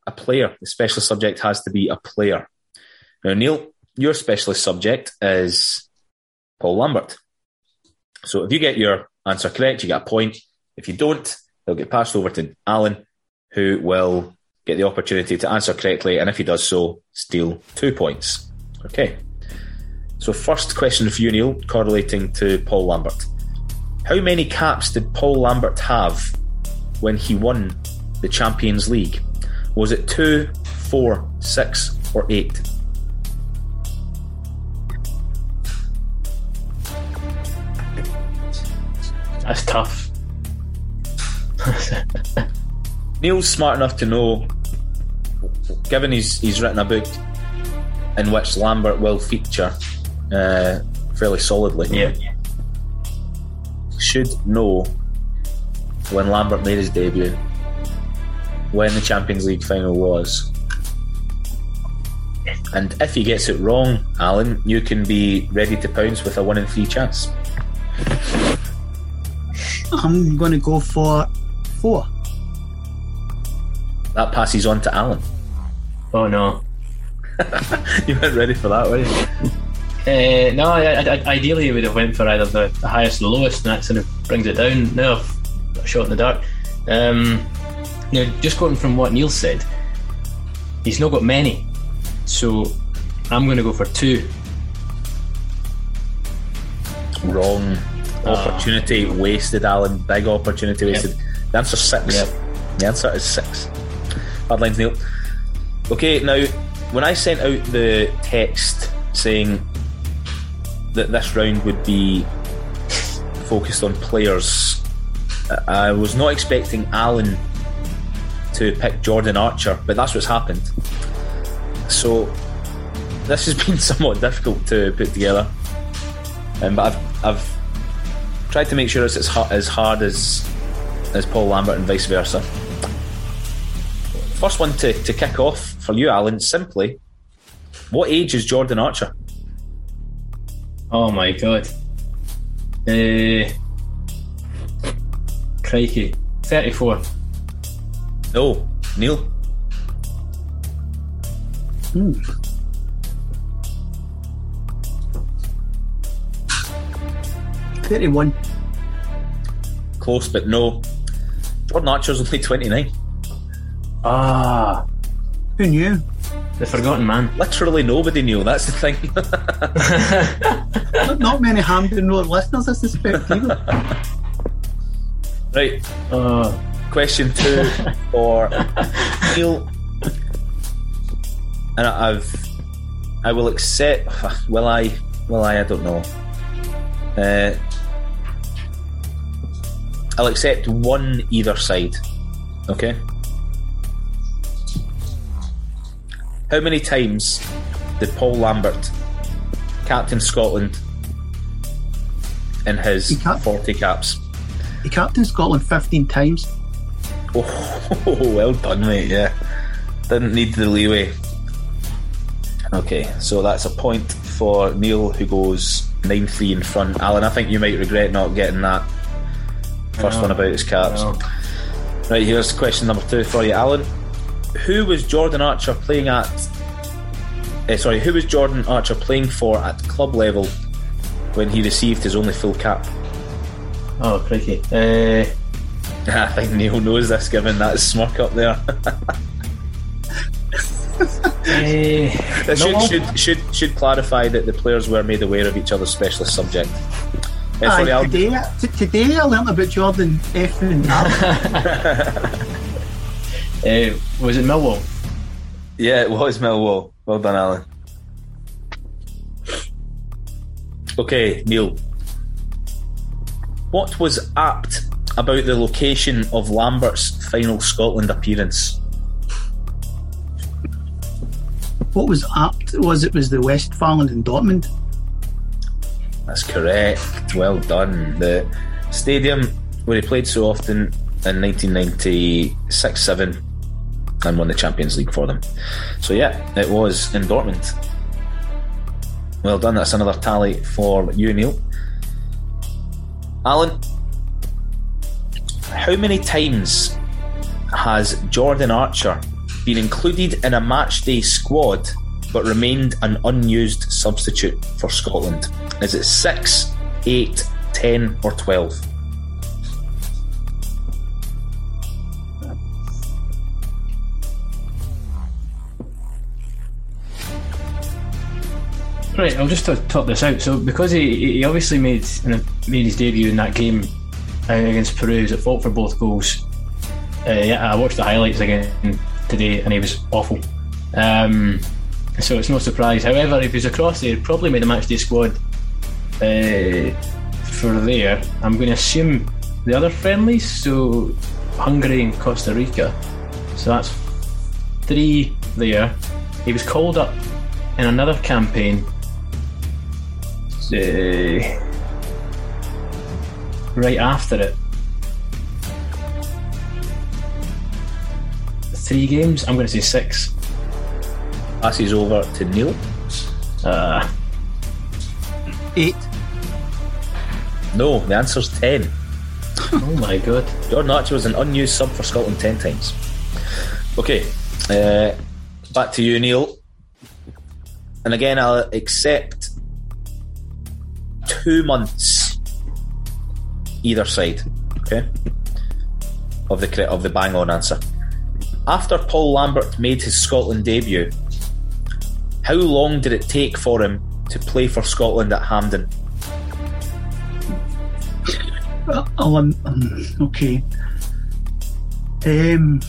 a player. The specialist subject has to be a player. Now, Neil, your specialist subject is Paul Lambert. So if you get your answer correct, you get a point. If you don't, they'll get passed over to Alan, who will get the opportunity to answer correctly. And if he does so, steal two points. Okay. So, first question for you, Neil, correlating to Paul Lambert. How many caps did Paul Lambert have when he won the Champions League? Was it two, four, six, or eight? That's tough. Neil's smart enough to know, given he's, he's written a book in which Lambert will feature uh, fairly solidly, Yeah. should know when Lambert made his debut, when the Champions League final was. And if he gets it wrong, Alan, you can be ready to pounce with a one in three chance. I'm going to go for four. That passes on to Alan. Oh no. you weren't ready for that, were you? Uh, no, I, I, ideally it would have went for either the, the highest or the lowest, and that sort of brings it down. No, I've got a shot in the dark. Um, now, just going from what Neil said, he's not got many, so I'm going to go for two. Wrong. Opportunity wasted, Alan. Big opportunity wasted. The answer six. Yep. The answer is six. Hard lines, Neil. Okay, now when I sent out the text saying that this round would be focused on players, I was not expecting Alan to pick Jordan Archer, but that's what's happened. So this has been somewhat difficult to put together, um, but I've, I've tried to make sure it's as hard as, hard as as Paul Lambert and vice versa. First one to, to kick off for you, Alan. Simply, what age is Jordan Archer? Oh my god. Uh, crikey. 34. No, Neil. Hmm. Thirty-one. Close, but no. Jordan Archer's only twenty nine. Ah. Who knew? The Forgotten Man. Literally nobody knew. That's the thing. Not- Not many Hampden Roar listeners, I suspect. Either. right. Uh, Question two for Neil. And I- I've, I will accept. Will I? Will I? I don't know. Uh, I'll accept one either side. Okay. How many times did Paul Lambert captain Scotland in his cap- 40 caps? He captained Scotland 15 times. Oh, well done, mate. Yeah. Didn't need the leeway. Okay, so that's a point for Neil, who goes 9 3 in front. Alan, I think you might regret not getting that first one about his caps. Right, here's question number two for you, Alan. Who was Jordan Archer playing at? eh, sorry, who was Jordan Archer playing for at club level when he received his only full cap? oh, crikey. Uh, I think Neil knows this, given that smirk up there. That should, should should should clarify that the players were made aware of each other's specialist subject. Aye, today, t- today I learnt about Jordan F and Uh, was it Millwall? yeah, it was Millwall. Well done, Alan. Okay, Neil. What was apt about the location of Lambert's final Scotland appearance? What was apt was it was the Westfalen in Dortmund. That's correct. Well done. The stadium where he played so often in 1996 7 and won the Champions League for them. So, yeah, it was in Dortmund. Well done. That's another tally for you, Neil. Alan, how many times has Jordan Archer been included in a matchday squad but remained an unused substitute for Scotland? Is it six, eight, ten, or twelve? Right, I'll just to top this out. So, because he, he obviously made made his debut in that game uh, against Peru, at fault for both goals. Uh, yeah, I watched the highlights again today, and he was awful. Um, so it's no surprise. However, if he's across there, probably made a match matchday squad uh, for there. I'm going to assume the other friendlies, so Hungary and Costa Rica. So that's three there. He was called up in another campaign. uh, right after it. Three games? I'm going to say six. Passes over to Neil. Uh, Eight. No, the answer's ten. oh my god. Jordan Archer was an unused sub for Scotland ten times. Okay, uh, back to you, Neil. And again, I'll accept two months either side. Okay, of the of the bang on answer. After Paul Lambert made his Scotland debut, how long did it take for him to play for Scotland at Hampden? Oh, um, um, okay. Um,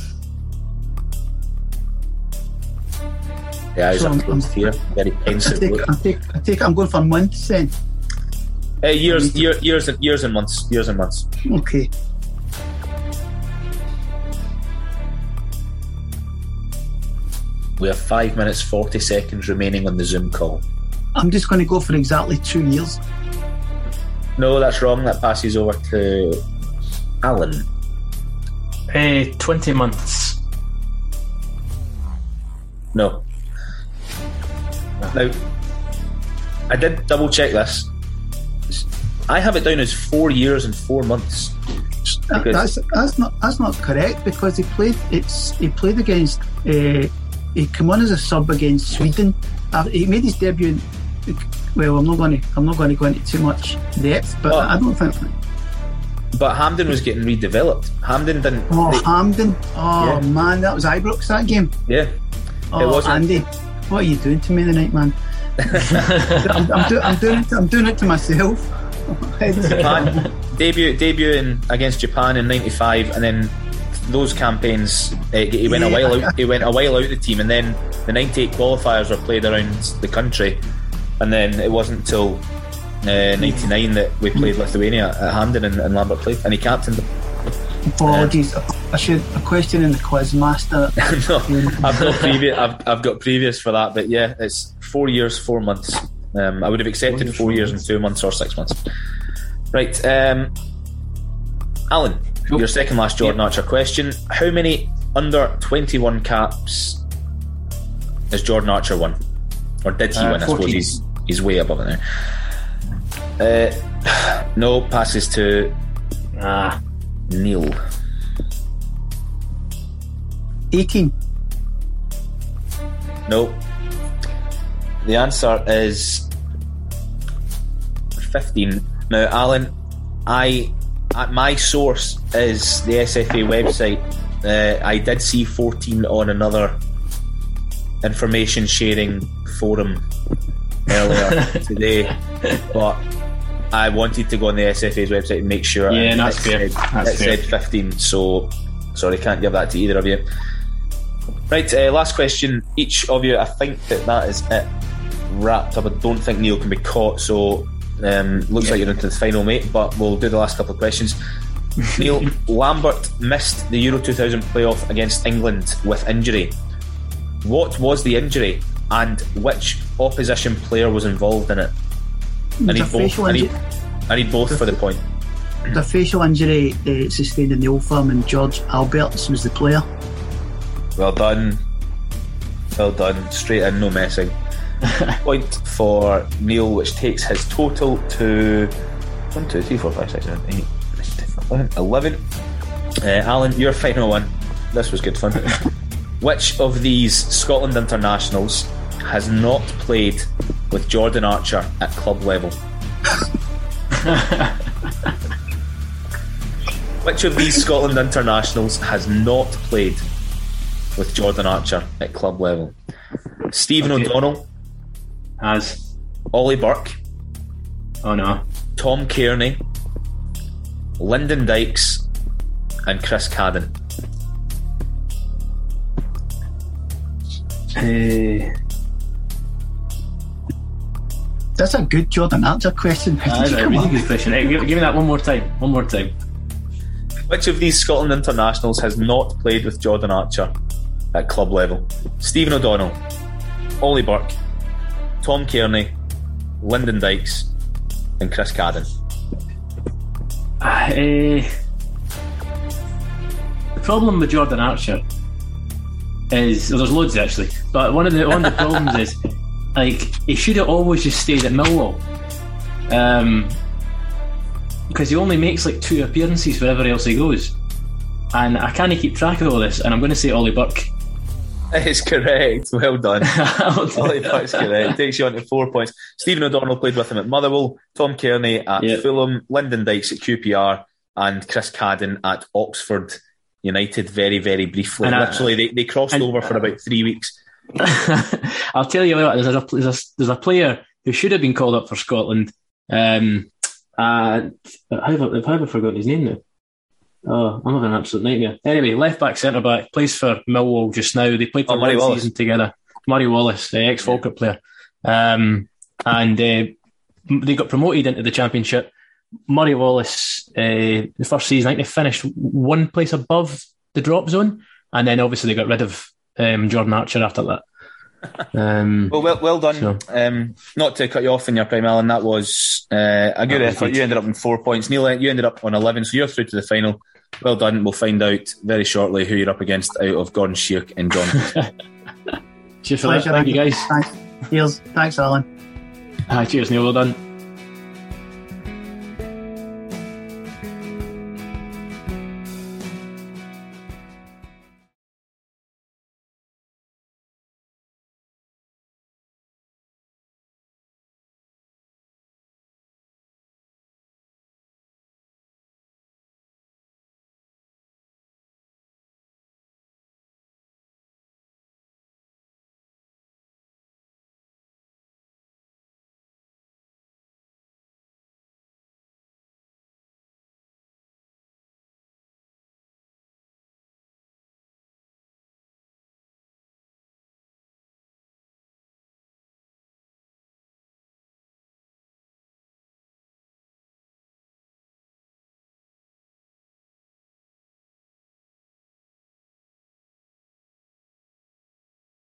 eyes So are I'm- here. Very I take. I take, I take. I'm going for months then. Uh, years, year, years, and years and months. Years and months. Okay. We have five minutes forty seconds remaining on the Zoom call. I'm just going to go for exactly two years. No, that's wrong. That passes over to Alan. Uh, 20 months. No. Now, I did double check this. I have it down as four years and four months. That- that's that's not that's not correct because he played it's he played against uh, he came on as a sub against Sweden. Uh, he made his debut. In, well, I'm not going to I'm not going to go into too much depth, but Well, I don't think. But Hampden was getting redeveloped. Hampden didn't. Oh, they- Hampden! Oh Yeah. man, that was Ibrox that game. yeah. Oh, wasn't- Andy, what are you doing to me tonight, man? I'm, I'm, do, I'm doing it. To, I'm doing it to myself. Japan debut debuting against Japan in '95, and then those campaigns uh, he went a while out. He went a while out the team, and then the '98 qualifiers were played around the country, and then it wasn't until '99 that we played Lithuania at Hampden and, and Lambert played, and he captained them. Apologies. I should a question in the quiz master. no, I've got previous. I've, I've got previous for that, but yeah, it's four years, four months. Um, I would have accepted four years and two months or six months. Right, um, Alan, your second last Jordan Archer question: How many under twenty-one caps has Jordan Archer won, or did he Uh, win? I suppose he's he's way above it now. Uh, no passes to Ah, Neil. 18. No. The answer is 15. Now, Alan, I at my source is the SFA website. Uh, I did see 14 on another information sharing forum earlier today, but I wanted to go on the SFA's website and make sure. Yeah, and that's it fair. Said, That's it fair. said 15, so sorry, can't give that to either of you. Right, uh, last question. Each of you, I think that that is it wrapped up. I don't think Neil can be caught, so um, looks like you're into the final, mate. But we'll do the last couple of questions. Neil Lambert missed the Euro 2000 playoff against England with injury. What was the injury, and which opposition player was involved in it? I need both. I need. I need both for the point. The facial injury uh, sustained in the old firm, and Jörg Albertz was the player. Well done. Well done. Straight in, no messing. Point for Neil, which takes his total to 1, 2, 3, 4, 5, 6, 7, 8, 9, 10, 11. 11. Uh, Alan, your final one. This was good fun. which of these Scotland internationals has not played with Jordan Archer at club level? Which of these Scotland internationals has not played with Jordan Archer at club level? Stephen Okay. O'Donnell, has. Ollie Burke, Oh no. Tom Cairney, Lyndon Dykes, and Chris Cadden. Uh, That's a good Jordan Archer question. that's a really on. good question. Hey, give, give me that one more time. One more time. Which of these Scotland internationals has not played with Jordan Archer at club level? Stephen O'Donnell, Ollie Burke, Tom Cairney, Lyndon Dykes, and Chris Cadden. Uh, the problem with Jordan Archer is well, there's loads actually, but one of the one of the problems is like he should have always just stayed at Millwall, um, because he only makes like two appearances wherever else he goes, and I can't keep track of all this. And I'm going to say Ollie Burke. It's correct. Well done. Ollie Burke's correct. Takes you on to four points. Stephen O'Donnell played with him at Motherwell, Tom Cairney at Yep. Fulham, Lyndon Dykes at QPR, and Chris Cadden at Oxford United very, very briefly. And Literally, they, they crossed and- over for about three weeks. I'll tell you what, there's a, there's a there's a player who should have been called up for Scotland, um, Uh, how have, I, have I forgotten his name now? Oh, I'm having an absolute nightmare. Anyway, left back, centre back, plays for Millwall just now. They played for Oh, Murray one Wallace. season together. Murray Wallace, the ex Falkirk player. Um, and uh, they got promoted into the championship. Murray Wallace, uh, the first season, I think they finished one place above the drop zone. And then obviously they got rid of um, Jordan Archer after that. Um, Well, well, well done. So- Um, not to cut you off in your prime, Alan. That was uh, a good That effort. You ended up in four points. Neil, you ended up on eleven, so you're through to the final. Well done. We'll find out very shortly who you're up against out of Gordon Sheik and John. cheers for that. Pleasure, Thank you, guys. Thanks. Cheers. Thanks, Alan. Ah, cheers, Neil. Well done.